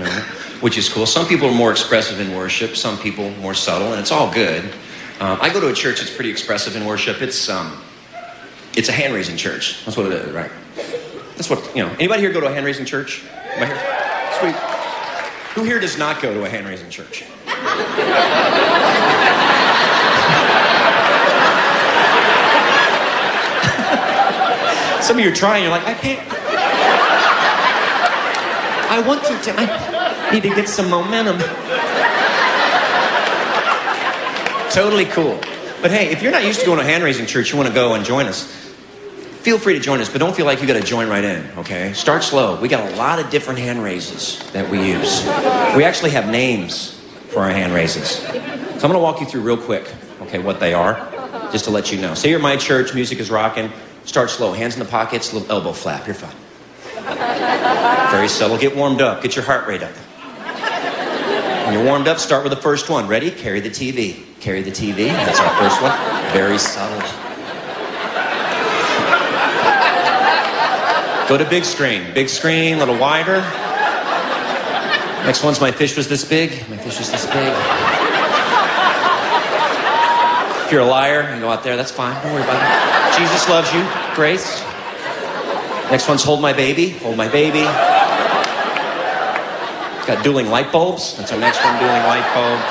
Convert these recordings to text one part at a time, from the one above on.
know, which is cool. Some people are more expressive in worship, some people more subtle, and it's all good. Um, I go to a church that's pretty expressive in worship. It's um, it's a hand raising church. That's what it is, right? That's what you know. Anybody here go to a hand raising church? Sweet. Who here does not go to a hand raising church? Some of you are trying, you're like, I can't. I want to, need to get some momentum. totally cool. But hey, if you're not used to going to hand raising church, you want to go and join us, feel free to join us, but don't feel like you got to join right in, okay? Start slow. We got a lot of different hand raises that we use. We actually have names for our hand raises. So I'm going to walk you through real quick, okay, what they are, just to let you know. Say you're my church, music is rocking. Start slow, hands in the pockets, little elbow flap. You're fine. Very subtle. Get warmed up. Get your heart rate up. When you're warmed up, start with the first one. Ready? Carry the TV. Carry the TV. That's our first one. Very subtle. Go to big screen. Big screen, a little wider. Next one's my fish was this big. My fish was this big. If you're a liar and go out there, that's fine. Don't worry about it. Jesus loves you. Grace. Next one's hold my baby. Hold my baby. Got dueling light bulbs. That's our next one, dueling light bulbs.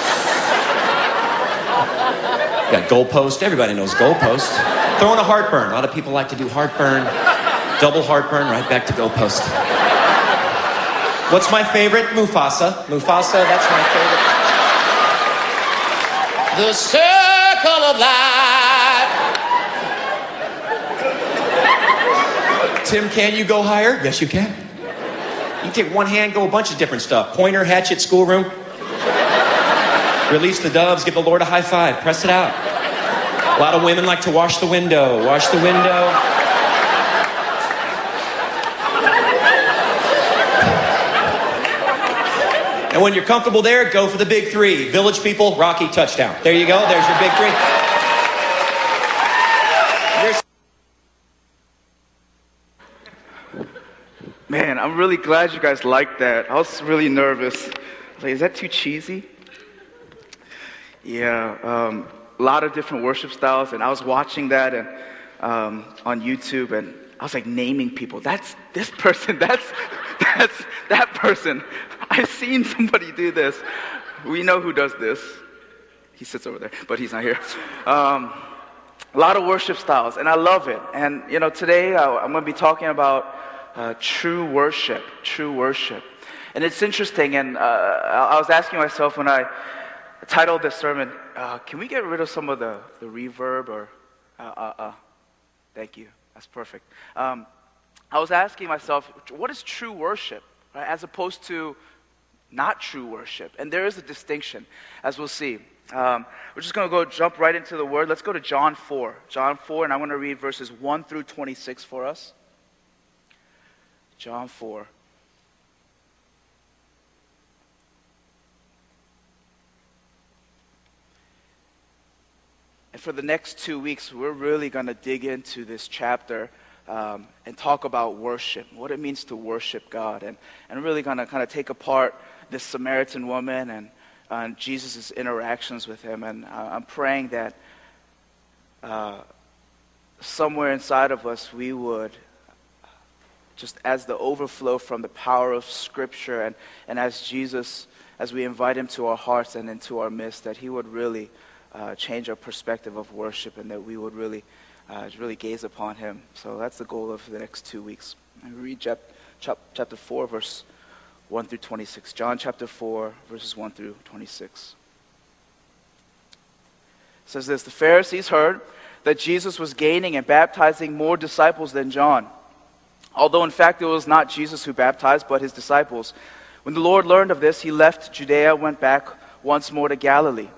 Got goalpost. Everybody knows goalpost. Throwing a heartburn. A lot of people like to do heartburn. Double heartburn, right back to goalpost. What's my favorite? Mufasa. Mufasa, that's my favorite. The circle of life. Tim, can you go higher? Yes, you can. You take one hand, go a bunch of different stuff. Pointer, hatchet, schoolroom. Release the doves, give the Lord a high five, press it out. A lot of women like to wash the window. Wash the window. And when you're comfortable there, go for the big three. Village people, Rocky, touchdown. There you go. There's your big three. Man, I'm really glad you guys liked that. I was really nervous. Like, is that too cheesy? Yeah, um, a lot of different worship styles, and I was watching that and um, on YouTube, and I was like naming people. That's this person. That's that's that person. I've seen somebody do this. We know who does this. He sits over there, but he's not here. Um, a lot of worship styles, and I love it. And you know, today I, I'm going to be talking about uh, true worship. True worship. And it's interesting. And uh, I was asking myself when I titled this sermon, uh, "Can we get rid of some of the the reverb?" Or, uh, uh, uh. thank you. That's perfect. Um, I was asking myself, what is true worship, right, as opposed to not true worship? And there is a distinction, as we'll see. Um, we're just going to go jump right into the word. Let's go to John 4. John 4, and I'm going to read verses 1 through 26 for us. John 4. And for the next two weeks, we're really going to dig into this chapter um, and talk about worship, what it means to worship God, and, and really going to kind of take apart this Samaritan woman and, and Jesus' interactions with him. And uh, I'm praying that uh, somewhere inside of us we would, just as the overflow from the power of Scripture, and, and as Jesus, as we invite him to our hearts and into our midst, that he would really uh, change our perspective of worship and that we would really, uh, really gaze upon Him. So that's the goal of the next two weeks. I read chap, chap, chapter 4, verse 1 through 26. John chapter 4, verses 1 through 26. It says this The Pharisees heard that Jesus was gaining and baptizing more disciples than John, although in fact it was not Jesus who baptized, but his disciples. When the Lord learned of this, he left Judea, went back once more to Galilee.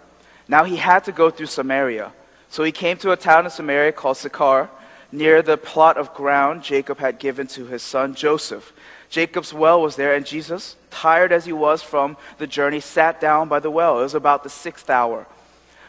Now he had to go through Samaria. So he came to a town in Samaria called Sychar, near the plot of ground Jacob had given to his son Joseph. Jacob's well was there, and Jesus, tired as he was from the journey, sat down by the well. It was about the sixth hour.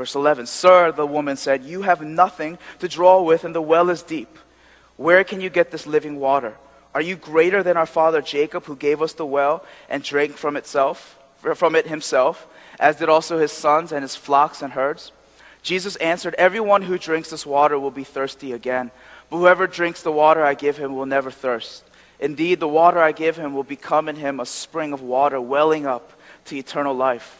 Verse 11 Sir, the woman said, You have nothing to draw with, and the well is deep. Where can you get this living water? Are you greater than our father Jacob, who gave us the well and drank from itself, from it himself, as did also his sons and his flocks and herds? Jesus answered, Everyone who drinks this water will be thirsty again, but whoever drinks the water I give him will never thirst. Indeed, the water I give him will become in him a spring of water welling up to eternal life.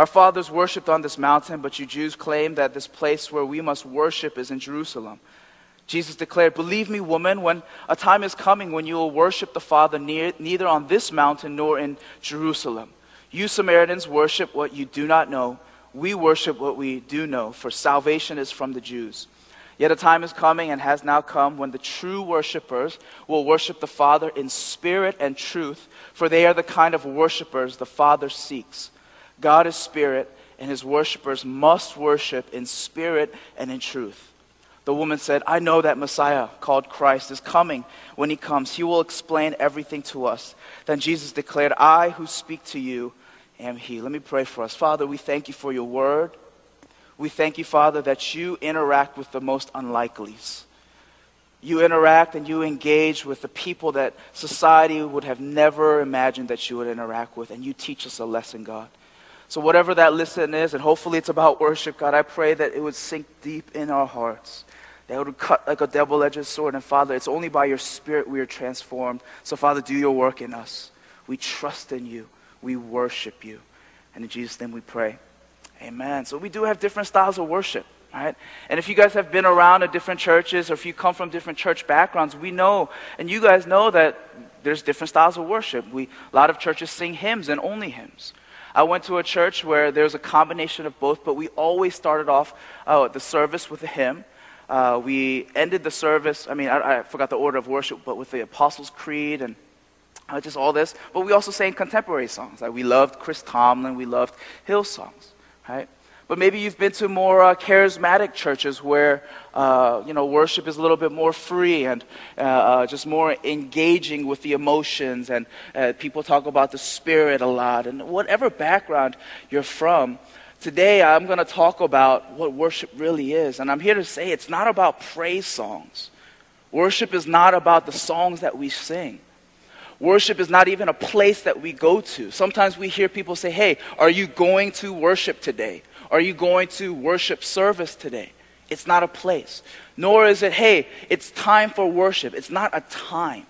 Our fathers worshipped on this mountain, but you Jews claim that this place where we must worship is in Jerusalem. Jesus declared, Believe me, woman, when a time is coming when you will worship the Father near, neither on this mountain nor in Jerusalem. You Samaritans worship what you do not know. We worship what we do know, for salvation is from the Jews. Yet a time is coming and has now come when the true worshippers will worship the Father in spirit and truth, for they are the kind of worshippers the Father seeks. God is spirit, and his worshippers must worship in spirit and in truth. The woman said, I know that Messiah, called Christ, is coming. When he comes, he will explain everything to us. Then Jesus declared, I who speak to you am he. Let me pray for us. Father, we thank you for your word. We thank you, Father, that you interact with the most unlikelies. You interact and you engage with the people that society would have never imagined that you would interact with, and you teach us a lesson, God. So, whatever that lesson is, and hopefully it's about worship, God, I pray that it would sink deep in our hearts, that it would cut like a double edged sword. And, Father, it's only by your Spirit we are transformed. So, Father, do your work in us. We trust in you, we worship you. And in Jesus' name we pray. Amen. So we do have different styles of worship, right? And if you guys have been around at different churches or if you come from different church backgrounds, we know, and you guys know that there's different styles of worship. We, a lot of churches sing hymns and only hymns. I went to a church where there's a combination of both, but we always started off uh, the service with a hymn. Uh, we ended the service, I mean, I, I, forgot the order of worship, but with the Apostles' Creed and uh, just all this. But we also sang contemporary songs. Like we loved Chris Tomlin, we loved Hillsongs right? But maybe you've been to more uh, charismatic churches where, uh, you know, worship is a little bit more free and uh, uh just more engaging with the emotions. And uh, people talk about the spirit a lot. And whatever background you're from, today I'm going to talk about what worship really is. And I'm here to say it's not about praise songs. Worship is not about the songs that we sing. Worship is not even a place that we go to. Sometimes we hear people say, Hey, are you going to worship today? Are you going to worship service today? It's not a place. Nor is it, Hey, it's time for worship. It's not a time.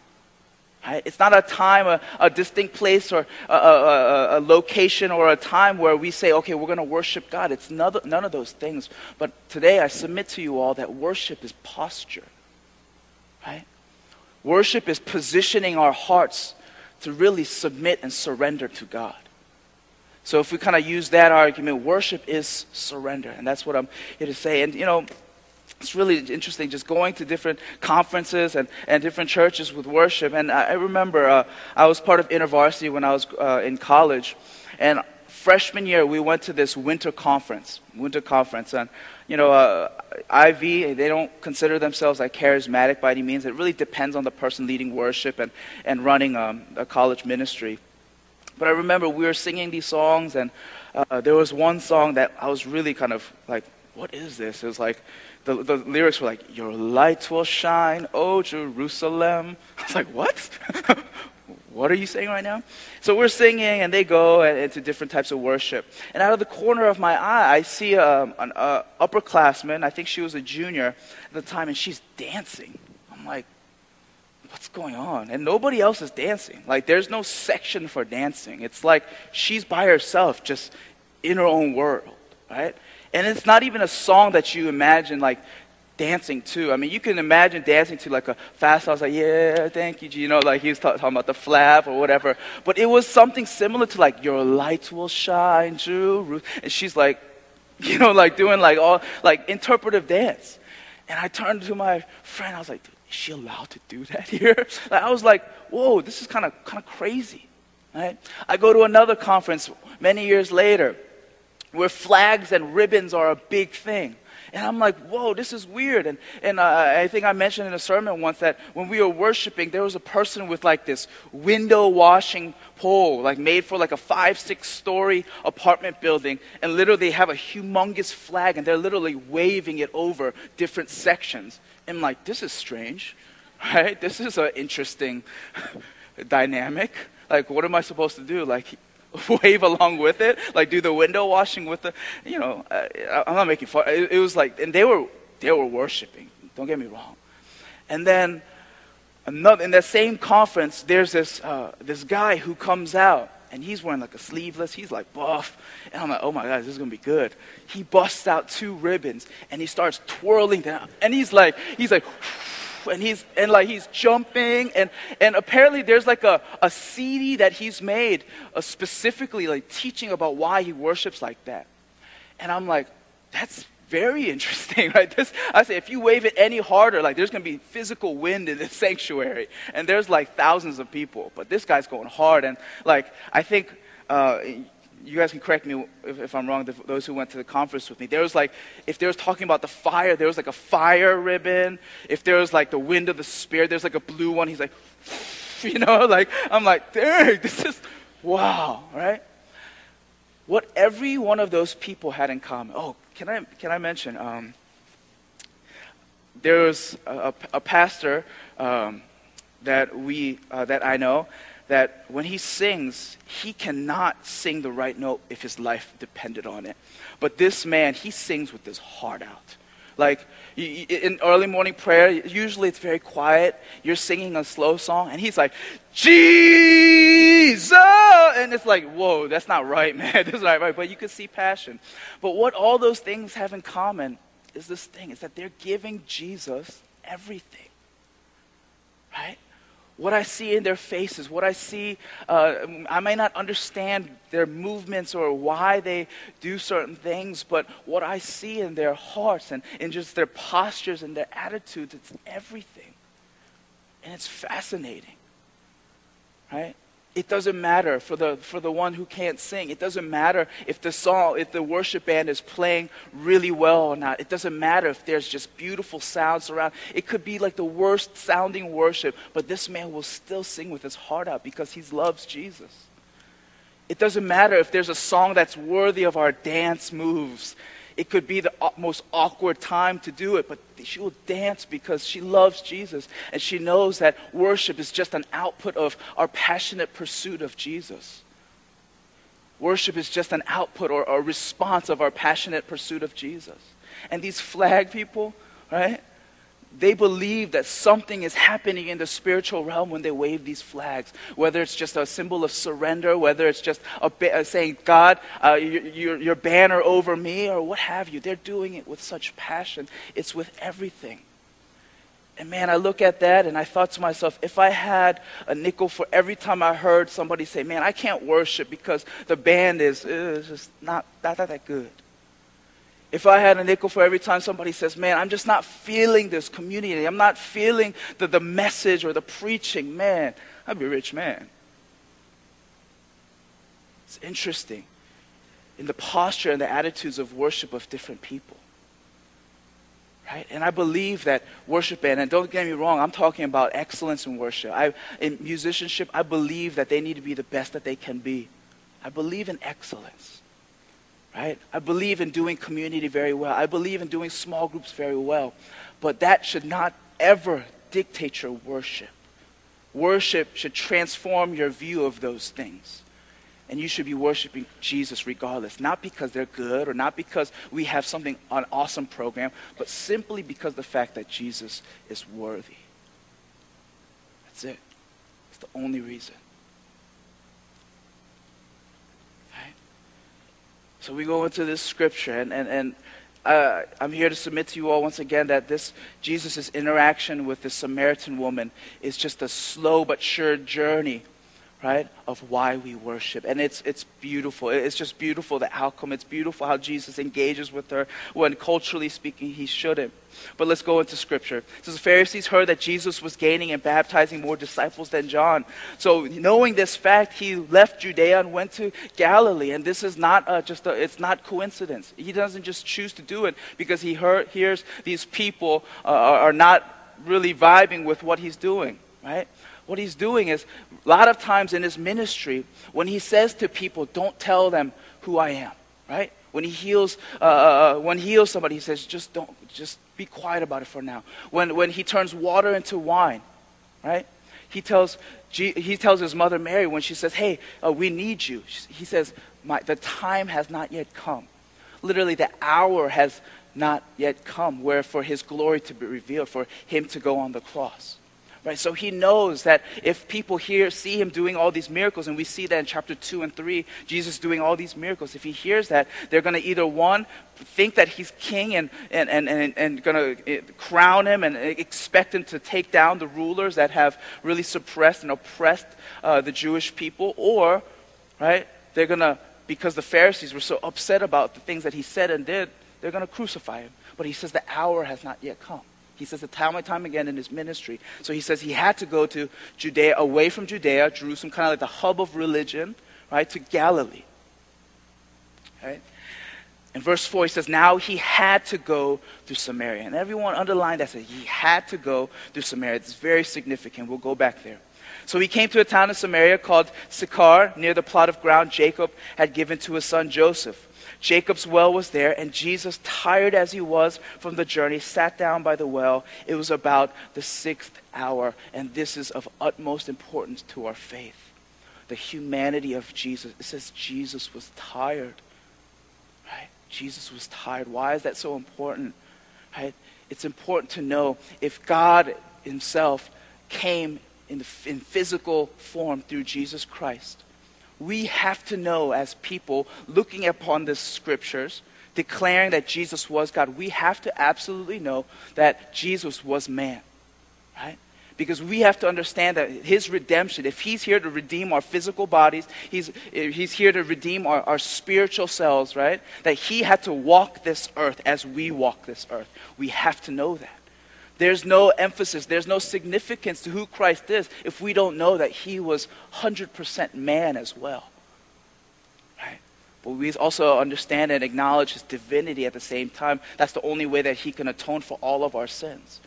Right? It's not a time, a, a distinct place, or a, a, a, location, or a time where we say, okay, we're going to worship God. It's none, none of those things. But today I submit to you all that worship is posture. Right? Worship is positioning our hearts to really submit and surrender to God. So if we kind of use that argument, worship is surrender. And that's what I'm here to say. And, you know, it's really interesting just going to different conferences and, and different churches with worship. And I, remember uh, I was part of InterVarsity when I was uh, in college. And freshman year, we went to this winter conference, winter conference. And you know, uh, IV, they don't consider themselves like charismatic by any means. It really depends on the person leading worship and, and running um, a college ministry. But I remember we were singing these songs, and uh, there was one song that I was really kind of like, what is this? It was like, the, the lyrics were like, Your light will shine, O Jerusalem. I was like, What? What are you saying right now? So we're singing, and they go into different types of worship. And out of the corner of my eye, I see um, an uh, upperclassman. I think she was a junior at the time, and she's dancing. I'm like, what's going on? And nobody else is dancing. Like, there's no section for dancing. It's like she's by herself, just in her own world, right? And it's not even a song that you imagine, like, dancing to. I mean, you can imagine dancing to like a fast. I was like, yeah, thank you, you know, like he was talk- talking about the flap or whatever. But it was something similar to like, your light will shine through. Ruth. And she's like, you know, like doing like all, like interpretive dance. And I turned to my friend. I was like, is she allowed to do that here? Like, I was like, whoa, this is kind of kind of crazy. Right? I go to another conference many years later where flags and ribbons are a big thing. And I'm like, whoa, this is weird. And, and uh, I think I mentioned in a sermon once that when we were worshiping, there was a person with like this window washing pole, like made for like a five, six story apartment building. And literally they have a humongous flag and they're literally waving it over different sections. I'm like, this is strange, right? This is an interesting dynamic. Like, what am I supposed to do? Like, wave along with it, like do the window washing with the, you know, uh, I'm not making fun. It, it, was like, and they were they were worshiping. Don't get me wrong. And then another in that same conference, there's this uh, this guy who comes out. And he's wearing like a sleeveless. He's like buff. And I'm like, oh my God, this is going to be good. He busts out two ribbons and he starts twirling them. And he's like, he's like, and he's and like he's jumping and and apparently there's like a, a CD that he's made uh, specifically like teaching about why he worships like that. And I'm like, that's very interesting, right? This, I say, if you wave it any harder, like there's going to be physical wind in this sanctuary, and there's like thousands of people, but this guy's going hard, and like I think uh, you guys can correct me if, if I'm wrong, the, those who went to the conference with me. There was like, if there was talking about the fire, there was like a fire ribbon. If there was like the wind of the spirit, there's like a blue one. He's like, you know, like, I'm like, dang, this is, wow, right? What every one of those people had in common. Oh, can I, can I mention? Um, there was a, a pastor um, that we, uh, that I know, that when he sings, he cannot sing the right note if his life depended on it. But this man, he sings with his heart out. Like in early morning prayer, usually it's very quiet. You're singing a slow song, and he's like, Jesus! And it's like, whoa, that's not right, man. That's not right. But you can see passion. But what all those things have in common is this thing, is that they're giving Jesus everything. Right? What I see in their faces, what I see, uh, I may not understand their movements or why they do certain things, but what I see in their hearts and in just their postures and their attitudes, it's everything. And it's fascinating, right? It doesn't matter for the, for the one who can't sing. It doesn't matter if the song, if the worship band is playing really well or not. It doesn't matter if there's just beautiful sounds around. It could be like the worst sounding worship, but this man will still sing with his heart out because he loves Jesus. It doesn't matter if there's a song that's worthy of our dance moves. It could be the most awkward time to do it, but she will dance because she loves Jesus and she knows that worship is just an output of our passionate pursuit of Jesus. Worship is just an output or a response of our passionate pursuit of Jesus. And these flag people, right? They believe that something is happening in the spiritual realm when they wave these flags. Whether it's just a symbol of surrender, whether it's just a ba- uh, saying, God, uh, your, your banner over me, or what have you. They're doing it with such passion. It's with everything. And man, I look at that and I thought to myself, if I had a nickel for every time I heard somebody say, man, I can't worship because the band is, is just not, not that good. If I had a nickel for every time somebody says, Man, I'm just not feeling this community, I'm not feeling the, the message or the preaching, man, I'd be a rich man. It's interesting in the posture and the attitudes of worship of different people. Right? And I believe that worship band, and don't get me wrong, I'm talking about excellence in worship. I, in musicianship, I believe that they need to be the best that they can be. I believe in excellence right? I believe in doing community very well. I believe in doing small groups very well. But that should not ever dictate your worship. Worship should transform your view of those things. And you should be worshiping Jesus regardless, not because they're good or not because we have something an awesome program, but simply because the fact that Jesus is worthy. That's it. It's the only reason. So we go into this scripture, and, and, and uh, I'm here to submit to you all once again that this Jesus' interaction with this Samaritan woman is just a slow but sure journey right, of why we worship. And it's, it's beautiful. It's just beautiful, the outcome. It's beautiful how Jesus engages with her when, culturally speaking, he shouldn't. But let's go into scripture. So the Pharisees heard that Jesus was gaining and baptizing more disciples than John. So knowing this fact, he left Judea and went to Galilee. And this is not uh, just a, it's not coincidence. He doesn't just choose to do it because he heard, hears these people uh, are not really vibing with what he's doing, right? What he's doing is a lot of times in his ministry, when he says to people, don't tell them who I am, right? When he heals, uh, uh, uh, when he heals somebody, he says, just don't, just be quiet about it for now. When, when he turns water into wine, right? He tells, he tells his mother Mary when she says, hey, uh, we need you. He says, the time has not yet come. Literally, the hour has not yet come where for his glory to be revealed, for him to go on the cross. Right? So he knows that if people here see him doing all these miracles, and we see that in chapter 2 and 3, Jesus doing all these miracles, if he hears that, they're going to either, one, think that he's king and, and, and, and, and going to eh, crown him and expect him to take down the rulers that have really suppressed and oppressed uh, the Jewish people, or, right, they're going to, because the Pharisees were so upset about the things that he said and did, they're going to crucify him. But he says the hour has not yet come. He says it time and time again in his ministry. So he says he had to go to Judea, away from Judea, Jerusalem, kind of like the hub of religion, right, to Galilee. Right? In verse 4, he says, Now he had to go through Samaria. And everyone underlined that, said he had to go through Samaria. It's very significant. We'll go back there. So he came to a town in Samaria called Sychar, near the plot of ground Jacob had given to his son Joseph. Jacob's well was there, and Jesus, tired as he was from the journey, sat down by the well. It was about the sixth hour, and this is of utmost importance to our faith. The humanity of Jesus. It says Jesus was tired. Right? Jesus was tired. Why is that so important? Right? It's important to know if God Himself came in, the, in physical form through Jesus Christ we have to know as people looking upon the scriptures, declaring that Jesus was God, we have to absolutely know that Jesus was man, right? Because we have to understand that his redemption, if he's here to redeem our physical bodies, he's, he's here to redeem our, our spiritual selves, right? That he had to walk this earth as we walk this earth. We have to know that. There's no emphasis, there's no significance to who Christ is if we don't know that he was 100% man as well. Right? But we also understand and acknowledge his divinity at the same time. That's the only way that he can atone for all of our sins.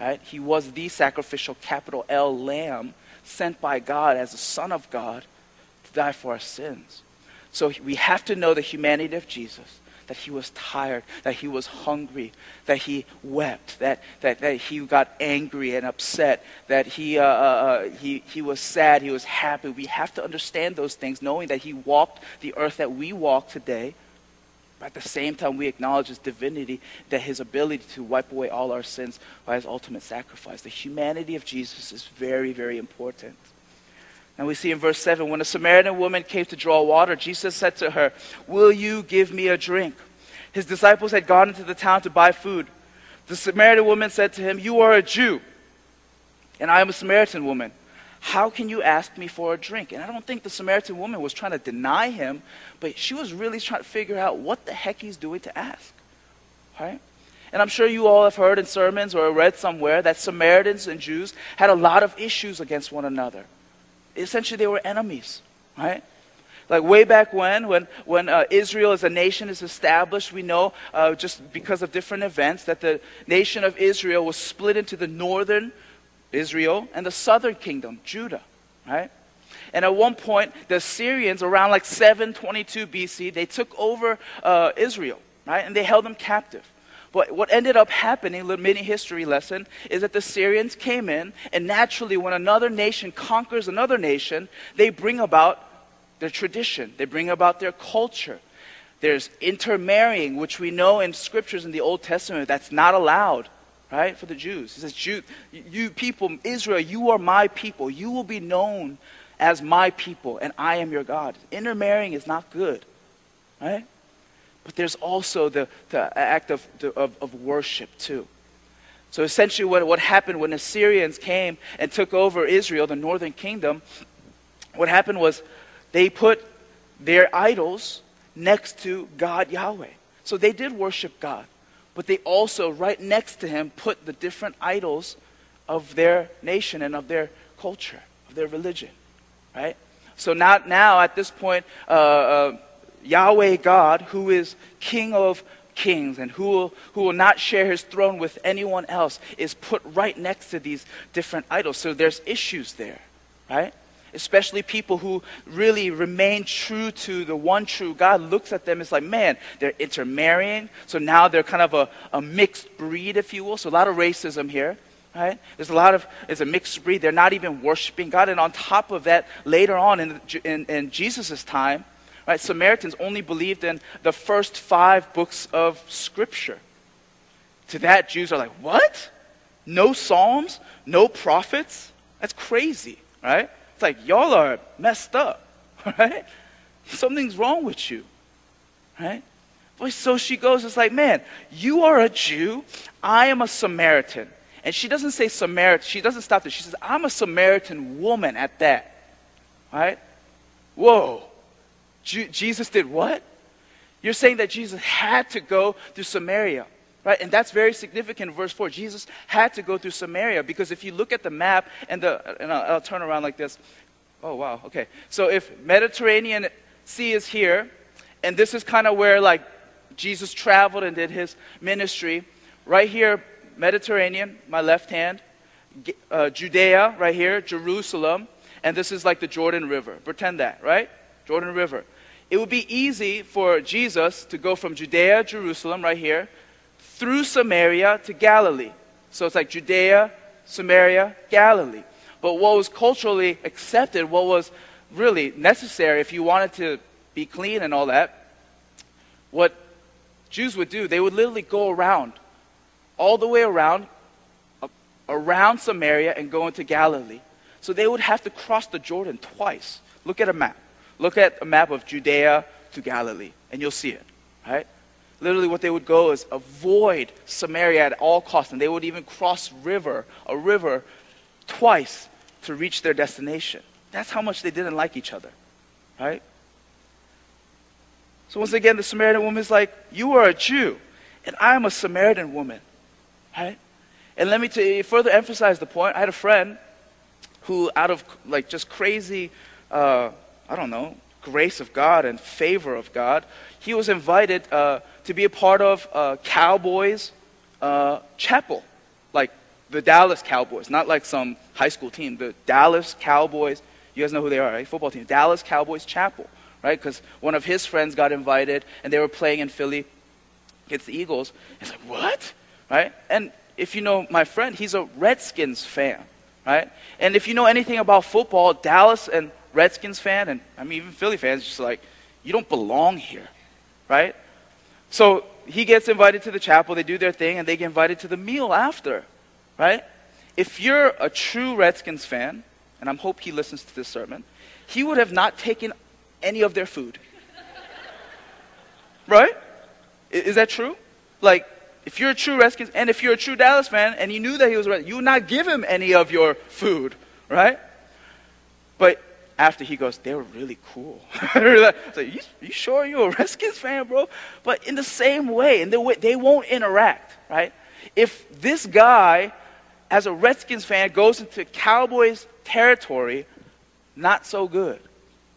Right? He was the sacrificial capital L lamb sent by God as the Son of God to die for our sins. So we have to know the humanity of Jesus that he was tired, that he was hungry, that he wept, that, that, that he got angry and upset, that he, uh, uh, uh, he, he was sad, he was happy. We have to understand those things, knowing that he walked the earth that we walk today. But at the same time, we acknowledge his divinity, that his ability to wipe away all our sins by his ultimate sacrifice. The humanity of Jesus is very, very important. And we see in verse 7 when a Samaritan woman came to draw water, Jesus said to her, Will you give me a drink? His disciples had gone into the town to buy food. The Samaritan woman said to him, You are a Jew, and I am a Samaritan woman. How can you ask me for a drink? And I don't think the Samaritan woman was trying to deny him, but she was really trying to figure out what the heck he's doing to ask. Right? And I'm sure you all have heard in sermons or read somewhere that Samaritans and Jews had a lot of issues against one another essentially they were enemies, right? Like way back when, when, when uh, Israel as a nation is established, we know uh, just because of different events that the nation of Israel was split into the northern Israel and the southern kingdom, Judah, right? And at one point, the Assyrians, around like 722 BC, they took over uh, Israel, right? And they held them captive. But what ended up happening, little mini history lesson, is that the Syrians came in, and naturally, when another nation conquers another nation, they bring about their tradition, they bring about their culture. There's intermarrying, which we know in scriptures in the Old Testament that's not allowed, right, for the Jews. He says, Jew, You people, Israel, you are my people. You will be known as my people, and I am your God. Intermarrying is not good, right? But there's also the, the act of, of, of worship too. So essentially, what, what happened when the Assyrians came and took over Israel, the northern kingdom, what happened was they put their idols next to God Yahweh. So they did worship God, but they also, right next to Him, put the different idols of their nation and of their culture, of their religion, right? So not now, at this point, uh, uh, Yahweh God, who is King of kings and who will, who will not share his throne with anyone else, is put right next to these different idols. So there's issues there, right? Especially people who really remain true to the one true God looks at them, it's like, man, they're intermarrying. So now they're kind of a, a mixed breed, if you will. So a lot of racism here right? There's a lot of, it's a mixed breed. They're not even worshiping God. And on top of that, later on in, in, in Jesus' time, Right? Samaritans only believed in the first five books of Scripture. To that, Jews are like, what? No Psalms? No prophets? That's crazy, right? It's like, y'all are messed up, right? Something's wrong with you, right? But so she goes, it's like, man, you are a Jew, I am a Samaritan. And she doesn't say Samaritan, she doesn't stop there. She says, I'm a Samaritan woman at that, right? Whoa. Jesus did what? You're saying that Jesus had to go through Samaria. Right? And that's very significant verse 4. Jesus had to go through Samaria because if you look at the map and the and I'll, I'll turn around like this. Oh wow, okay. So if Mediterranean Sea is here, and this is kind of where like Jesus traveled and did his ministry, right here, Mediterranean, my left hand, uh, Judea, right here, Jerusalem, and this is like the Jordan River. Pretend that, right? Jordan River it would be easy for Jesus to go from Judea, Jerusalem, right here, through Samaria to Galilee. So it's like Judea, Samaria, Galilee. But what was culturally accepted, what was really necessary if you wanted to be clean and all that, what Jews would do, they would literally go around, all the way around, around Samaria and go into Galilee. So they would have to cross the Jordan twice. Look at a map. Look at a map of Judea to Galilee, and you'll see it, right? Literally, what they would go is avoid Samaria at all costs, and they would even cross river, a river, twice to reach their destination. That's how much they didn't like each other, right? So once again, the Samaritan woman is like, "You are a Jew, and I am a Samaritan woman," right? And let me to further emphasize the point. I had a friend who, out of like just crazy. Uh, I don't know, grace of God and favor of God, he was invited uh, to be a part of uh, Cowboys uh, Chapel, like the Dallas Cowboys, not like some high school team. The Dallas Cowboys, you guys know who they are, right? Football team. Dallas Cowboys Chapel, right? Because one of his friends got invited and they were playing in Philly against the Eagles. It's like, what? Right? And if you know my friend, he's a Redskins fan, right? And if you know anything about football, Dallas and Redskins fan, and I mean, even Philly fans, just like, you don't belong here, right? So he gets invited to the chapel, they do their thing, and they get invited to the meal after, right? If you're a true Redskins fan, and I hope he listens to this sermon, he would have not taken any of their food. right? Is that true? Like, if you're a true Redskins, and if you're a true Dallas fan, and you knew that he was Red, you would not give him any of your food, right? But after he goes, they were really cool. so you, you sure you're a Redskins fan, bro? But in the same way, in the they won't interact, right? If this guy, as a Redskins fan, goes into Cowboys territory, not so good.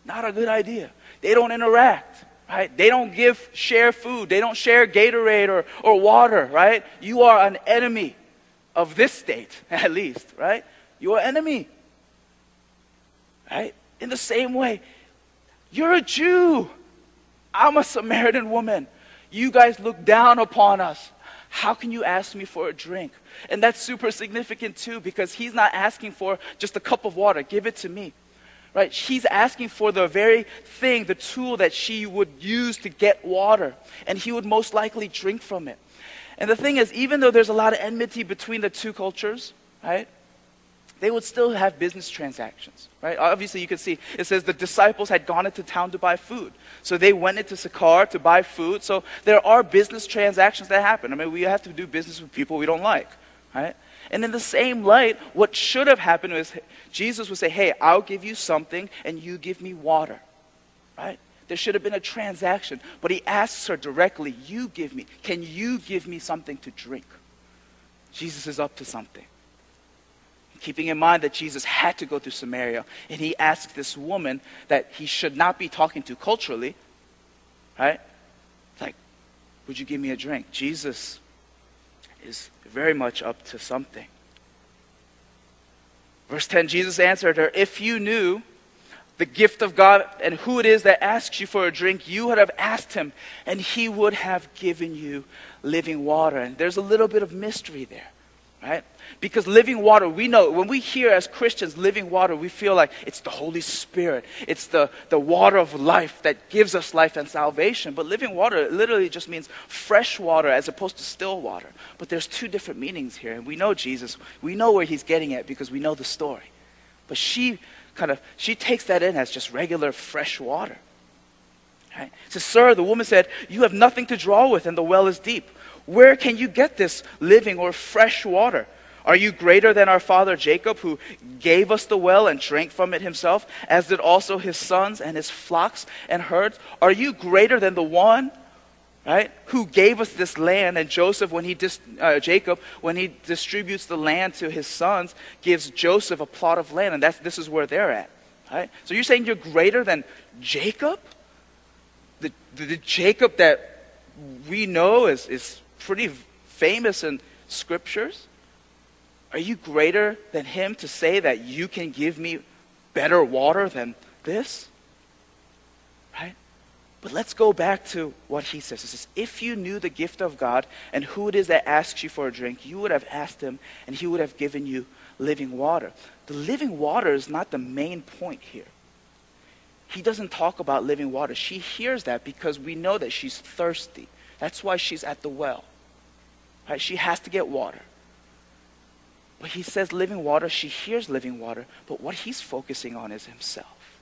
Not a good idea. They don't interact, right? They don't give, share food. They don't share Gatorade or, or water, right? You are an enemy of this state, at least, right? You are an enemy. Right? In the same way, you're a Jew. I'm a Samaritan woman. You guys look down upon us. How can you ask me for a drink? And that's super significant too because he's not asking for just a cup of water. Give it to me. Right? She's asking for the very thing, the tool that she would use to get water. And he would most likely drink from it. And the thing is, even though there's a lot of enmity between the two cultures, right? They would still have business transactions, right? Obviously, you can see it says the disciples had gone into town to buy food. So they went into Sychar to buy food. So there are business transactions that happen. I mean, we have to do business with people we don't like, right? And in the same light, what should have happened was Jesus would say, Hey, I'll give you something and you give me water, right? There should have been a transaction. But he asks her directly, You give me, can you give me something to drink? Jesus is up to something keeping in mind that Jesus had to go through Samaria, and he asked this woman that he should not be talking to culturally, right? Like, would you give me a drink? Jesus is very much up to something. Verse 10 Jesus answered her, If you knew the gift of God and who it is that asks you for a drink, you would have asked him, and he would have given you living water. And there's a little bit of mystery there, right? Because living water, we know, when we hear as Christians living water, we feel like it's the Holy Spirit. It's the, the water of life that gives us life and salvation. But living water literally just means fresh water as opposed to still water. But there's two different meanings here. And we know Jesus, we know where he's getting at because we know the story. But she kind of, she takes that in as just regular fresh water. Right? So, sir, the woman said, You have nothing to draw with, and the well is deep. Where can you get this living or fresh water? Are you greater than our father Jacob, who gave us the well and drank from it himself, as did also his sons and his flocks and herds? Are you greater than the one, right, who gave us this land? And Joseph, when he dis, uh, Jacob, when he distributes the land to his sons, gives Joseph a plot of land, and that's this is where they're at, right? So you're saying you're greater than Jacob, the, the, the Jacob that we know is is pretty famous in scriptures. Are you greater than him to say that you can give me better water than this? Right? But let's go back to what he says. He says, If you knew the gift of God and who it is that asks you for a drink, you would have asked him and he would have given you living water. The living water is not the main point here. He doesn't talk about living water. She hears that because we know that she's thirsty. That's why she's at the well. Right? She has to get water. But he says living water, she hears living water, but what he's focusing on is himself.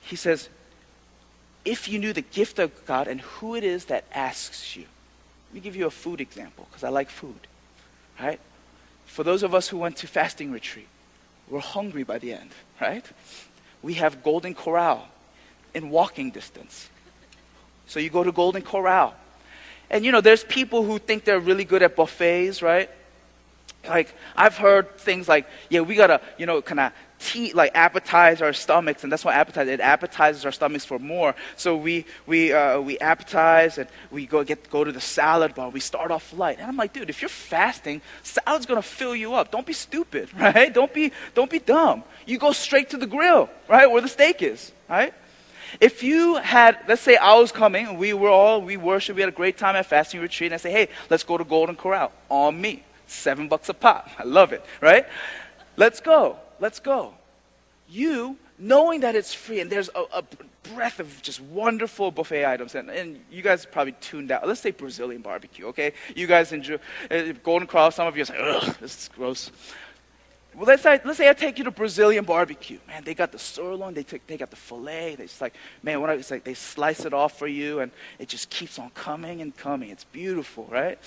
He says, if you knew the gift of God and who it is that asks you. Let me give you a food example, because I like food. Right? For those of us who went to fasting retreat, we're hungry by the end, right? We have Golden Corral in walking distance. So you go to Golden Corral. And you know, there's people who think they're really good at buffets, right? Like, I've heard things like, yeah, we gotta, you know, kind of tea, like appetize our stomachs, and that's why appetize, it appetizes our stomachs for more. So we, we, uh, we appetize and we go, get, go to the salad bar. We start off light. And I'm like, dude, if you're fasting, salad's gonna fill you up. Don't be stupid, right? Don't be, don't be dumb. You go straight to the grill, right? Where the steak is, right? If you had, let's say I was coming, we were all, we worshiped, we had a great time at fasting retreat, and I say, hey, let's go to Golden Corral. On me. Seven bucks a pop. I love it, right? Let's go. Let's go. You, knowing that it's free and there's a, a breath of just wonderful buffet items, and, and you guys probably tuned out. Let's say Brazilian barbecue, okay? You guys enjoy uh, Golden Cross. Some of you are like, ugh, this is gross. Well, let's say, let's say I take you to Brazilian barbecue. Man, they got the sirloin, they, take, they got the filet. They just like, man, what I, it's like they slice it off for you, and it just keeps on coming and coming. It's beautiful, right?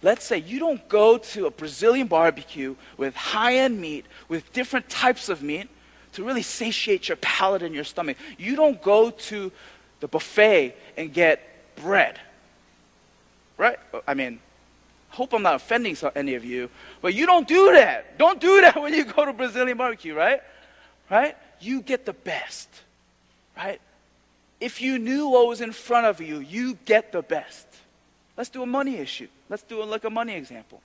Let's say you don't go to a Brazilian barbecue with high end meat, with different types of meat to really satiate your palate and your stomach. You don't go to the buffet and get bread. Right? I mean, hope I'm not offending any of you, but you don't do that. Don't do that when you go to Brazilian barbecue, right? Right? You get the best. Right? If you knew what was in front of you, you get the best. Let's do a money issue. Let's do a, like a money example.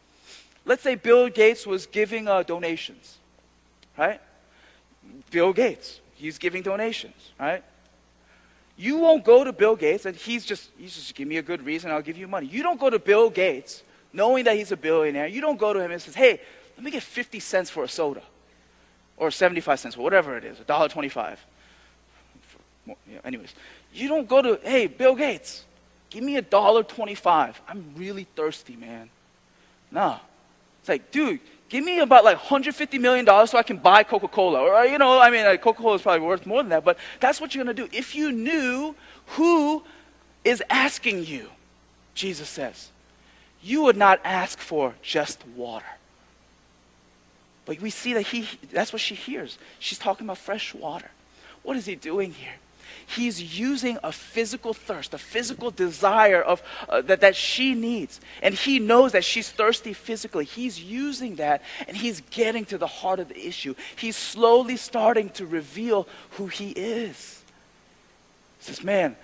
Let's say Bill Gates was giving uh, donations, right? Bill Gates, he's giving donations, right? You won't go to Bill Gates and he's just, he's just give me a good reason, I'll give you money. You don't go to Bill Gates knowing that he's a billionaire. You don't go to him and says, hey, let me get 50 cents for a soda or 75 cents, or whatever it is, $1.25. anyways, you don't go to, hey, Bill Gates, Give me a dollar twenty-five. I'm really thirsty, man. No. It's like, dude, give me about like $150 million so I can buy Coca Cola. Or, uh, you know, I mean, uh, like Coca Cola is probably worth more than that, but that's what you're going to do. If you knew who is asking you, Jesus says, you would not ask for just water. But we see that he, that's what she hears. She's talking about fresh water. What is he doing here? He's using a physical thirst, a physical desire of, uh, that, that she needs. And he knows that she's thirsty physically. He's using that and he's getting to the heart of the issue. He's slowly starting to reveal who he is. He says, Man,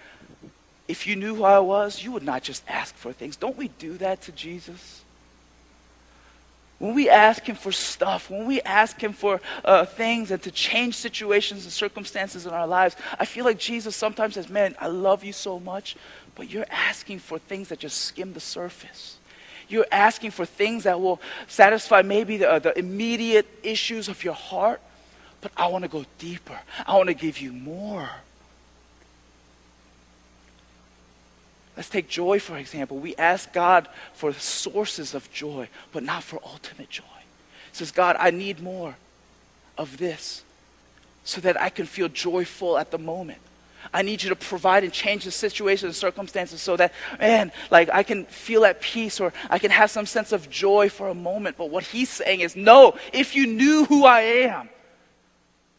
if you knew who I was, you would not just ask for things. Don't we do that to Jesus? When we ask Him for stuff, when we ask Him for uh, things and to change situations and circumstances in our lives, I feel like Jesus sometimes says, Man, I love you so much, but you're asking for things that just skim the surface. You're asking for things that will satisfy maybe the, uh, the immediate issues of your heart, but I want to go deeper. I want to give you more. Let's take joy, for example. We ask God for sources of joy, but not for ultimate joy. It says, God, I need more of this so that I can feel joyful at the moment. I need you to provide and change the situation and circumstances so that, man, like I can feel at peace or I can have some sense of joy for a moment. But what he's saying is, no, if you knew who I am,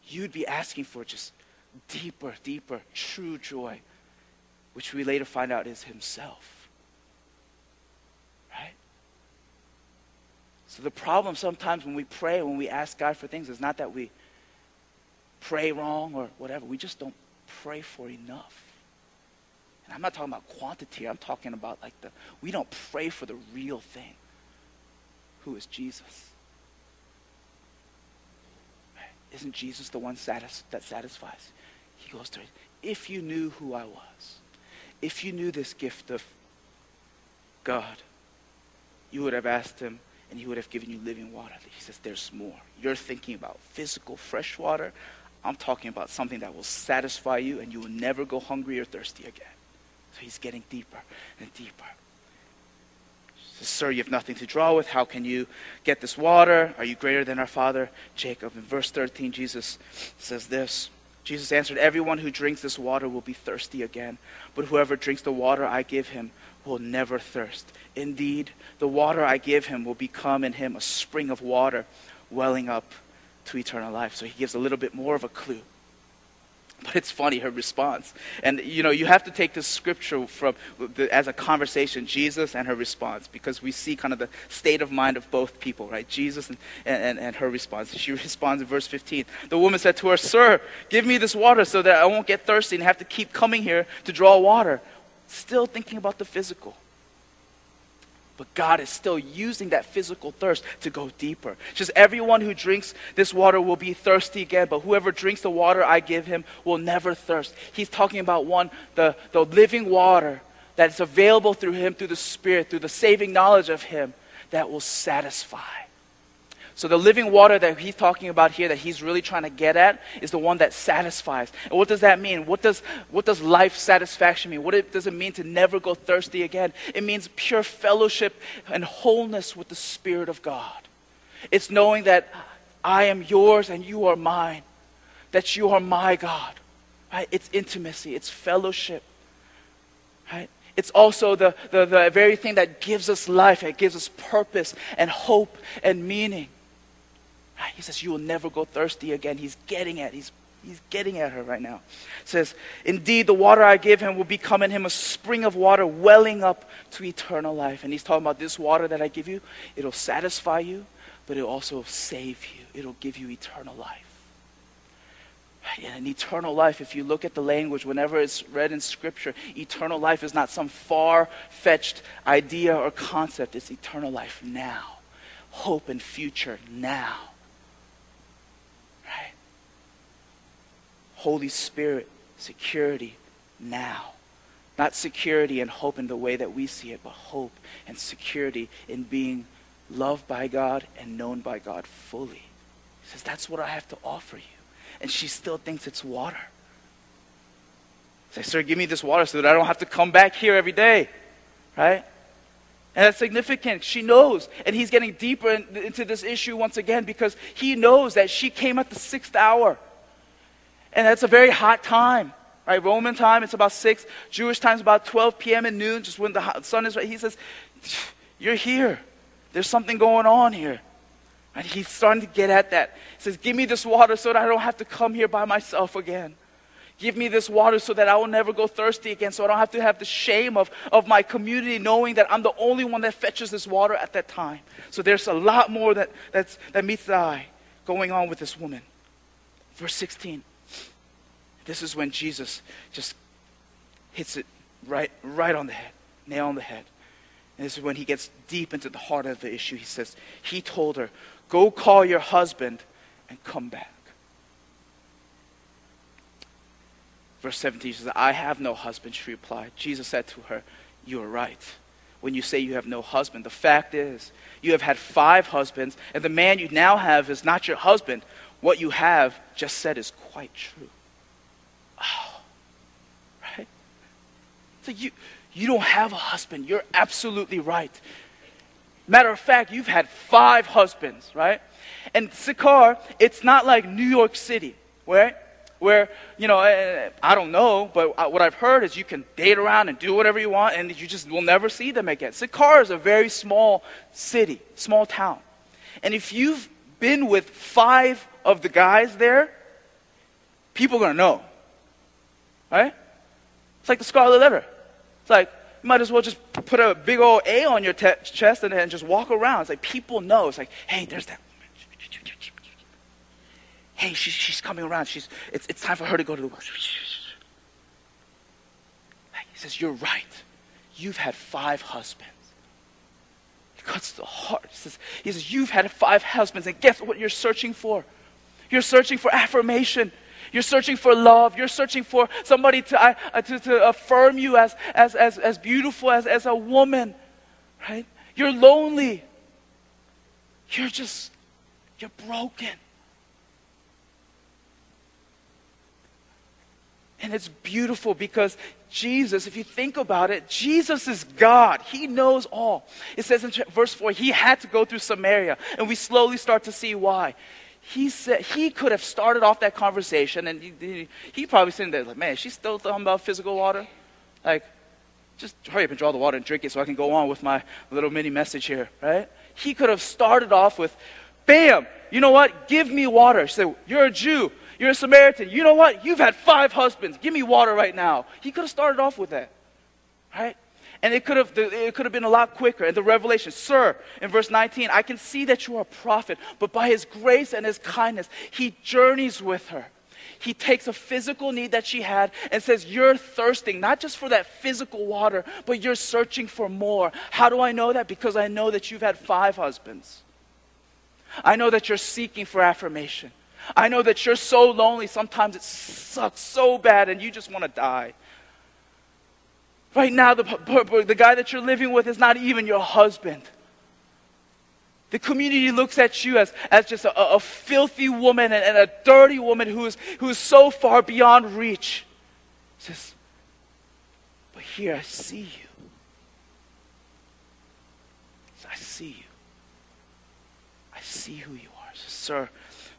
you'd be asking for just deeper, deeper, true joy which we later find out is himself. Right? So the problem sometimes when we pray, when we ask God for things, is not that we pray wrong or whatever. We just don't pray for enough. And I'm not talking about quantity. I'm talking about like the, we don't pray for the real thing. Who is Jesus? Isn't Jesus the one satis- that satisfies? He goes to it. If you knew who I was, if you knew this gift of God, you would have asked him and he would have given you living water. He says, There's more. You're thinking about physical fresh water. I'm talking about something that will satisfy you and you will never go hungry or thirsty again. So he's getting deeper and deeper. Says, Sir, you have nothing to draw with. How can you get this water? Are you greater than our father Jacob? In verse 13, Jesus says this Jesus answered, Everyone who drinks this water will be thirsty again, but whoever drinks the water I give him will never thirst. Indeed, the water I give him will become in him a spring of water welling up to eternal life. So he gives a little bit more of a clue. But it's funny, her response. And, you know, you have to take this scripture from the, as a conversation, Jesus and her response, because we see kind of the state of mind of both people, right? Jesus and, and, and her response. She responds in verse 15. The woman said to her, Sir, give me this water so that I won't get thirsty and have to keep coming here to draw water. Still thinking about the physical. But God is still using that physical thirst to go deeper. Just everyone who drinks this water will be thirsty again, but whoever drinks the water I give him will never thirst. He's talking about one, the, the living water that's available through him, through the Spirit, through the saving knowledge of him that will satisfy. So the living water that he's talking about here, that he's really trying to get at, is the one that satisfies. And what does that mean? What does, what does life satisfaction mean? What it, does it mean to never go thirsty again? It means pure fellowship and wholeness with the Spirit of God. It's knowing that I am yours and you are mine, that you are my God. Right? It's intimacy, it's fellowship. Right? It's also the, the, the very thing that gives us life, it gives us purpose and hope and meaning. Ah, he says, You will never go thirsty again. He's getting at, he's, he's getting at her right now. says, Indeed, the water I give him will become in him a spring of water welling up to eternal life. And he's talking about this water that I give you, it'll satisfy you, but it'll also save you. It'll give you eternal life. And an eternal life, if you look at the language, whenever it's read in Scripture, eternal life is not some far fetched idea or concept. It's eternal life now, hope and future now. Holy Spirit security now. Not security and hope in the way that we see it, but hope and security in being loved by God and known by God fully. He says, That's what I have to offer you. And she still thinks it's water. Say, Sir, give me this water so that I don't have to come back here every day. Right? And that's significant. She knows. And he's getting deeper in, into this issue once again because he knows that she came at the sixth hour. And that's a very hot time. Right? Roman time, it's about 6. Jewish time is about 12 p.m. and noon, just when the sun is right. He says, You're here. There's something going on here. And he's starting to get at that. He says, Give me this water so that I don't have to come here by myself again. Give me this water so that I will never go thirsty again, so I don't have to have the shame of, of my community knowing that I'm the only one that fetches this water at that time. So there's a lot more that, that's, that meets the eye going on with this woman. Verse 16. This is when Jesus just hits it right, right on the head, nail on the head. And this is when he gets deep into the heart of the issue. He says, He told her, Go call your husband and come back. Verse 17 says, I have no husband, she replied. Jesus said to her, You are right when you say you have no husband. The fact is, you have had five husbands, and the man you now have is not your husband. What you have just said is quite true. Oh, right? So you, you don't have a husband. You're absolutely right. Matter of fact, you've had five husbands, right? And Sychar, it's not like New York City, right? where, you know, eh, I don't know, but what I've heard is you can date around and do whatever you want and you just will never see them again. Sychar is a very small city, small town. And if you've been with five of the guys there, people are going to know. Right? It's like the scarlet letter. It's like, you might as well just put a big old A on your te- chest and then just walk around. It's like people know. It's like, hey, there's that woman. hey, she's, she's coming around. She's, it's, it's time for her to go to the work. He says, You're right. You've had five husbands. It cuts the heart. He says, he says, You've had five husbands, and guess what you're searching for? You're searching for affirmation. You're searching for love. You're searching for somebody to, uh, to, to affirm you as, as, as, as beautiful as, as a woman, right? You're lonely. You're just, you're broken. And it's beautiful because Jesus, if you think about it, Jesus is God. He knows all. It says in verse 4, he had to go through Samaria. And we slowly start to see why. He said he could have started off that conversation and he, he probably sitting there like, man, she's still talking about physical water? Like, just hurry up and draw the water and drink it so I can go on with my little mini message here, right? He could have started off with, bam, you know what? Give me water. She said, you're a Jew. You're a Samaritan. You know what? You've had five husbands. Give me water right now. He could have started off with that. Right? And it could have it could have been a lot quicker. And the revelation, sir, in verse 19, I can see that you are a prophet, but by his grace and his kindness, he journeys with her. He takes a physical need that she had and says, You're thirsting, not just for that physical water, but you're searching for more. How do I know that? Because I know that you've had five husbands. I know that you're seeking for affirmation. I know that you're so lonely, sometimes it sucks so bad and you just want to die. Right now, the, the guy that you're living with is not even your husband. The community looks at you as, as just a, a filthy woman and, and, a dirty woman who is, who is so far beyond reach. Says, but here I see you. I see you. I see who you are. Says, Sir,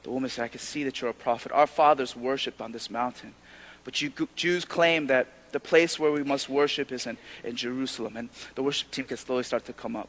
the woman said, I can see that you're a prophet. Our fathers worshipped on this mountain. But you Jews claim that the place where we must worship is in, in Jerusalem. And the worship team can slowly start to come up.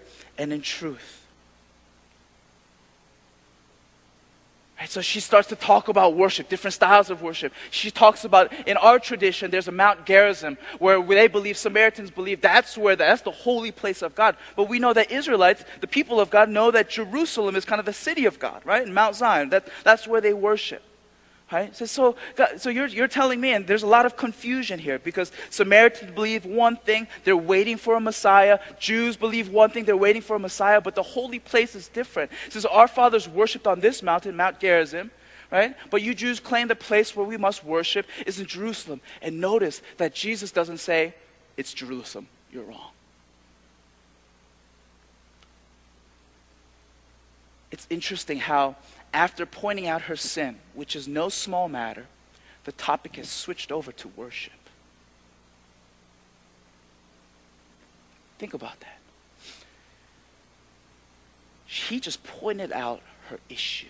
and in truth. Right, so she starts to talk about worship, different styles of worship. She talks about, in our tradition, there's a Mount Gerizim where they believe, Samaritans believe that's where, the, that's the holy place of God. But we know that Israelites, the people of God, know that Jerusalem is kind of the city of God, right? And Mount Zion, that, that's where they worship. Right? So, so, so you're, you're telling me, and there's a lot of confusion here because Samaritans believe one thing, they're waiting for a Messiah. Jews believe one thing, they're waiting for a Messiah, but the holy place is different. It says, Our fathers worshipped on this mountain, Mount Gerizim, right? But you Jews claim the place where we must worship is in Jerusalem. And notice that Jesus doesn't say, It's Jerusalem. You're wrong. It's interesting how after pointing out her sin, which is no small matter, the topic has switched over to worship. Think about that. He just pointed out her issue.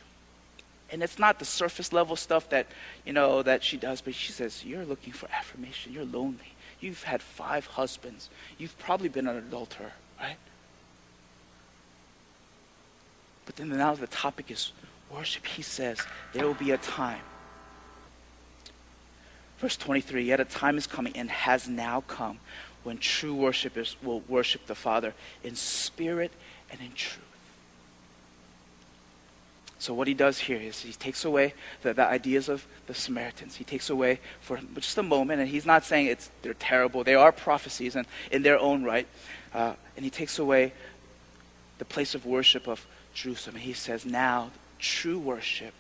And it's not the surface level stuff that, you know, that she does, but she says, You're looking for affirmation. You're lonely. You've had five husbands. You've probably been an adulterer, right? But then now the topic is worship, he says, there will be a time. Verse 23 Yet a time is coming and has now come when true worshipers will worship the Father in spirit and in truth. So, what he does here is he takes away the, the ideas of the Samaritans. He takes away for just a moment, and he's not saying it's, they're terrible. They are prophecies and, in their own right. Uh, and he takes away the place of worship of Jerusalem. He says, now true worship.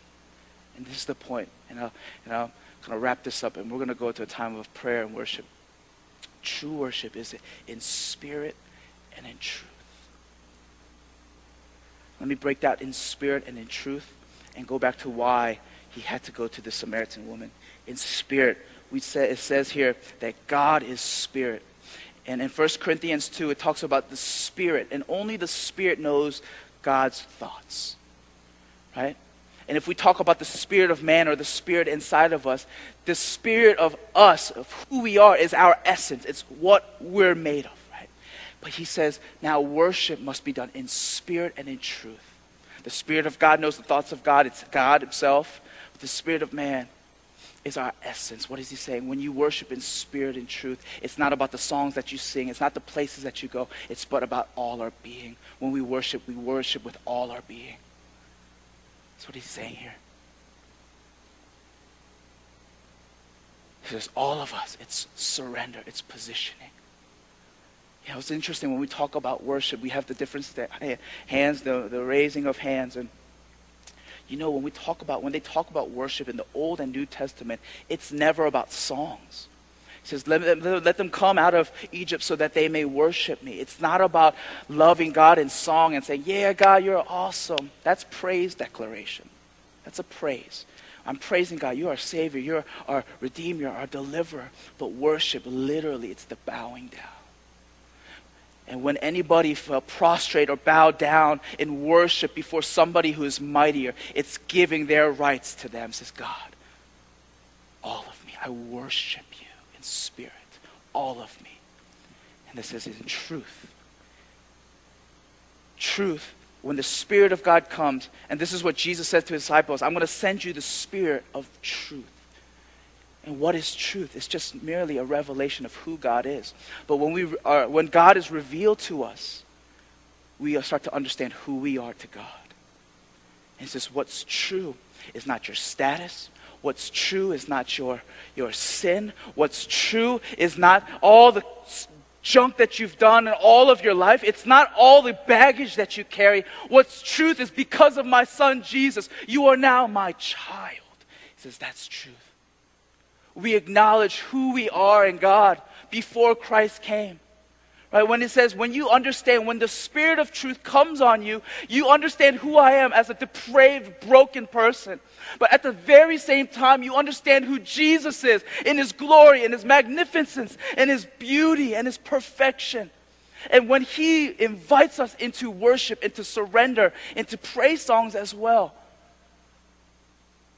And this is the point. And I'll, and I'll kind of wrap this up, and we're going to go to a time of prayer and worship. True worship is in spirit and in truth. Let me break that in spirit and in truth and go back to why he had to go to the Samaritan woman. In spirit, we say, it says here that God is spirit. And in 1 Corinthians 2, it talks about the spirit, and only the spirit knows God's thoughts right? And if we talk about the spirit of man or the spirit inside of us, the spirit of us, of who we are, is our essence. It's what we're made of, right? But he says, now worship must be done in spirit and in truth. The spirit of God knows the thoughts of God, it's God himself. But the spirit of man is our essence. What is he saying? When you worship in spirit and truth, it's not about the songs that you sing, it's not the places that you go, it's but about all our being. When we worship, we worship with all our being. That's what he's saying here. He says, all of us, it's surrender, it's positioning. You know, it's interesting when we talk about worship, we have the different hands, the, the raising of hands. And, you know, when we talk about, when they talk about worship in the Old and New Testament, it's never about songs. He says, let them, let them come out of Egypt so that they may worship me. It's not about loving God in song and saying, Yeah, God, you're awesome. That's praise declaration. That's a praise. I'm praising God. You're our Savior. You're our Redeemer, our Deliverer. But worship, literally, it's the bowing down. And when anybody fell prostrate or bow down in worship before somebody who is mightier, it's giving their rights to them. Says God, all of me, I worship in spirit, all of me. And this is in truth. Truth, when the Spirit of God comes, and this is what Jesus said to his disciples I'm going to send you the Spirit of truth. And what is truth? It's just merely a revelation of who God is. But when, we are, when God is revealed to us, we start to understand who we are to God. And it says, what's true is not your status, What's true is not your, your sin. What's true is not all the junk that you've done in all of your life. It's not all the baggage that you carry. What's truth is because of my son Jesus, you are now my child. He says, That's truth. We acknowledge who we are in God before Christ came. Right? When it says, when you understand, when the Spirit of truth comes on you, you understand who I am as a depraved, broken person. But at the very same time, you understand who Jesus is in his glory, in his magnificence, in his beauty, and his perfection. And when he invites us into worship, into surrender, into praise songs as well,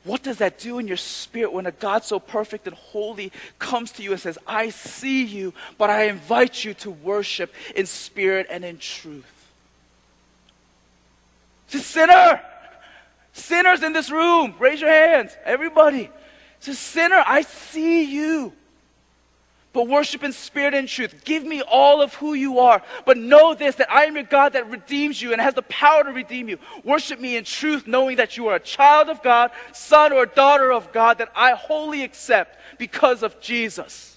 what does that do in your spirit when a God so perfect and holy comes to you and says, I see you, but I invite you to worship in spirit and in truth? It's a sinner. Sinners in this room, raise your hands. Everybody. It's a sinner. I see you. But worship in spirit and truth. Give me all of who you are. But know this that I am your God that redeems you and has the power to redeem you. Worship me in truth, knowing that you are a child of God, son or daughter of God, that I wholly accept because of Jesus.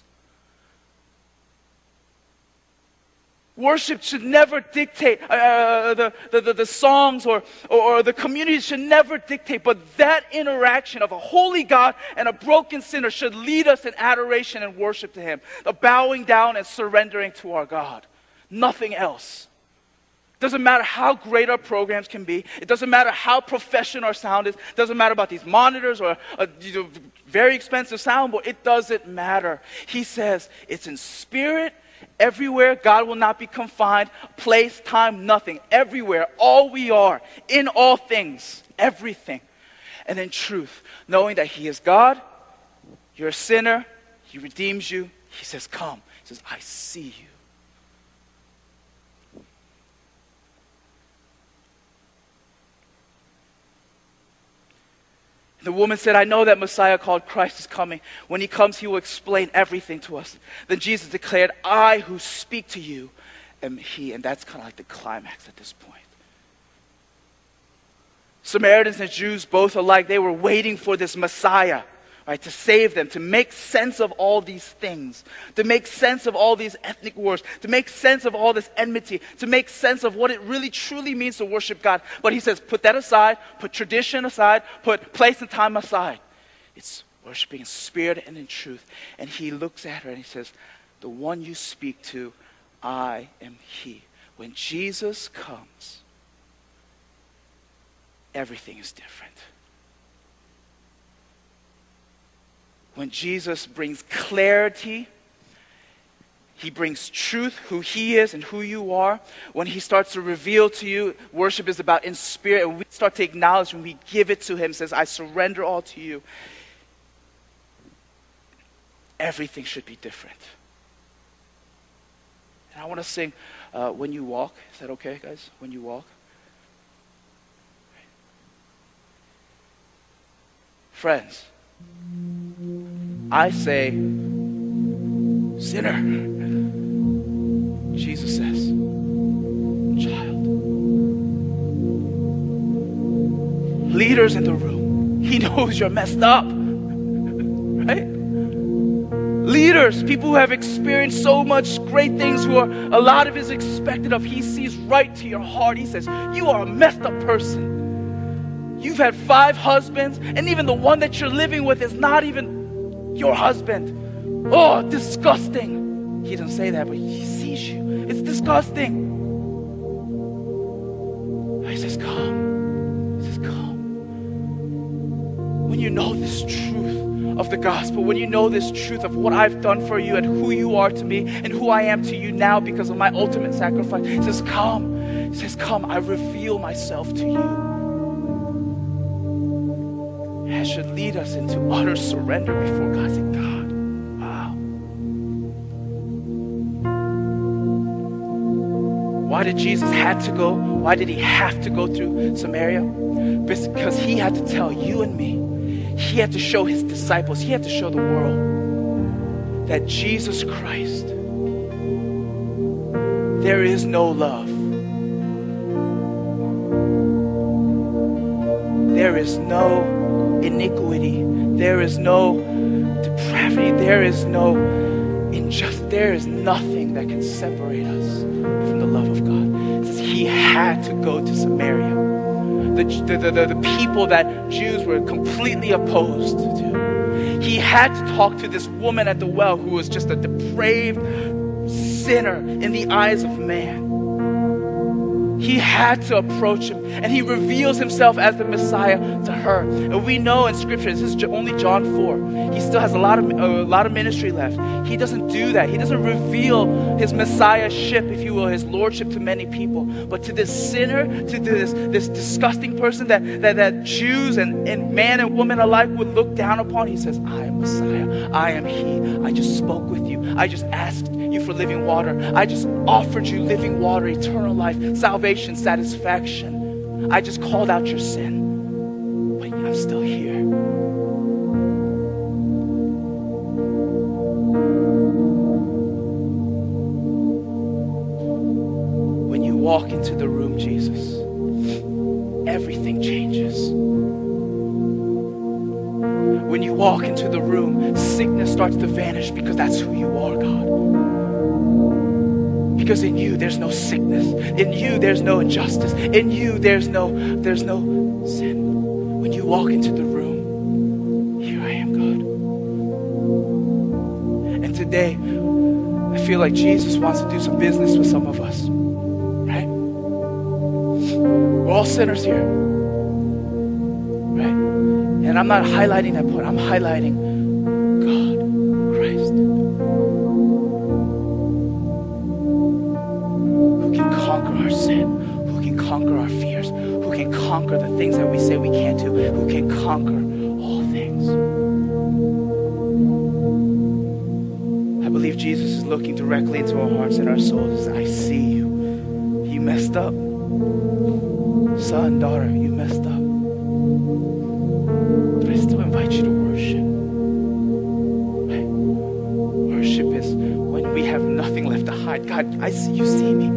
Worship should never dictate, uh, uh the, the, the, songs or, or, the community should never dictate, but that interaction of a holy God and a broken sinner should lead us in adoration and worship to Him, the bowing down and surrendering to our God. Nothing else. Doesn't matter how great our programs can be. It doesn't matter how professional our sound is. It doesn't matter about these monitors or a you know, very expensive soundboard. It doesn't matter. He says it's in spirit Everywhere, God will not be confined. Place, time, nothing. Everywhere, all we are, in all things, everything. And in truth, knowing that He is God, you're a sinner, He redeems you. He says, Come. He says, I see you. The woman said, I know that Messiah called Christ is coming. When he comes, he will explain everything to us. Then Jesus declared, I who speak to you am he. And that's kind of like the climax at this point. Samaritans and Jews, both alike, they were waiting for this Messiah right, to save them, to make sense of all these things, to make sense of all these ethnic wars, to make sense of all this enmity, to make sense of what it really truly means to worship God. But he says, put that aside, put tradition aside, put place and time aside. It's worshiping in spirit and in truth. And he looks at her and he says, The one you speak to, I am he. When Jesus comes, everything is different. When Jesus brings clarity, he brings truth, who he is and who you are. When he starts to reveal to you, worship is about in spirit, and we start to acknowledge when we give it to him, says, I surrender all to you. Everything should be different. And I want to sing uh, When You Walk. Is that okay, guys? When You Walk? Friends, I say, sinner. Jesus says, child. Leaders in the room, he knows you're messed up. Right? Leaders, people who have experienced so much great things, who are a lot of is expected of, he sees right to your heart. He says, You are a messed up person. You've had five husbands, and even the one that you're living with is not even your husband. Oh, disgusting. He doesn't say that, but he sees you. It's disgusting. He says, Come. He says, Come. When you know this truth of the gospel, when you know this truth of what I've done for you and who you are to me and who I am to you now because of my ultimate sacrifice, he says, Come. He says, Come, I reveal myself to you should lead us into utter surrender before God. Say, God, wow. Why did Jesus had to go? Why did he have to go through Samaria? Because he had to tell you and me. He had to show his disciples. He had to show the world that Jesus Christ, there is no love. There is no. There is no depravity. There is no injustice. There is nothing that can separate us from the love of God. It says he had to go to Samaria. The, the, the, the people that Jews were completely opposed to. He had to talk to this woman at the well who was just a depraved sinner in the eyes of man. He had to approach him, and he reveals himself as the Messiah to her. And we know in Scripture, this is only John 4. He still has a lot of a lot of ministry left. He doesn't do that. He doesn't reveal his Messiahship, if you will, his lordship to many people. But to this sinner, to this, this disgusting person that, that, that Jews and, and man and woman alike would look down upon, he says, I am Messiah. I am He. I just spoke with you. I just asked you for living water. I just offered you living water, eternal life, salvation, satisfaction. I just called out your sin, but I'm still here. When you walk into the room, Jesus, everything changes. When you walk into the room, sickness starts to vanish because that's who you are, God. Because in you there's no sickness. In you there's no injustice. In you there's no there's no sin. When you walk into the room, here I am, God. And today, I feel like Jesus wants to do some business with some of us. Right? We're all sinners here. Right? And I'm not highlighting that point. I'm highlighting conquer the things that we say we can't do, who can conquer all things. I believe Jesus is looking directly into our hearts and our souls. I see you. You messed up. Son, daughter, you messed up. But I still invite you to worship. Worship is when we have nothing left to hide. God, I see you see me.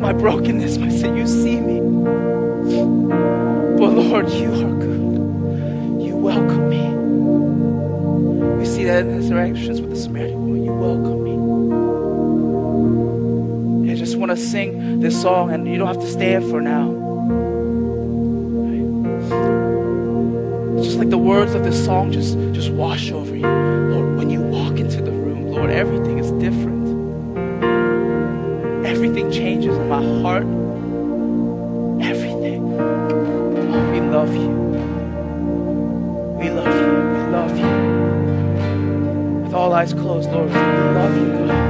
My brokenness, my sin, you see me. But Lord, you are good. You welcome me. We see that in his interactions with the Samaritan woman. You welcome me. I just want to sing this song, and you don't have to stand for now. It's just like the words of this song just, just wash over you. Lord, when you walk into the room, Lord, everything is different. Everything changes in my heart. eyes closed, Lord. We love you, God.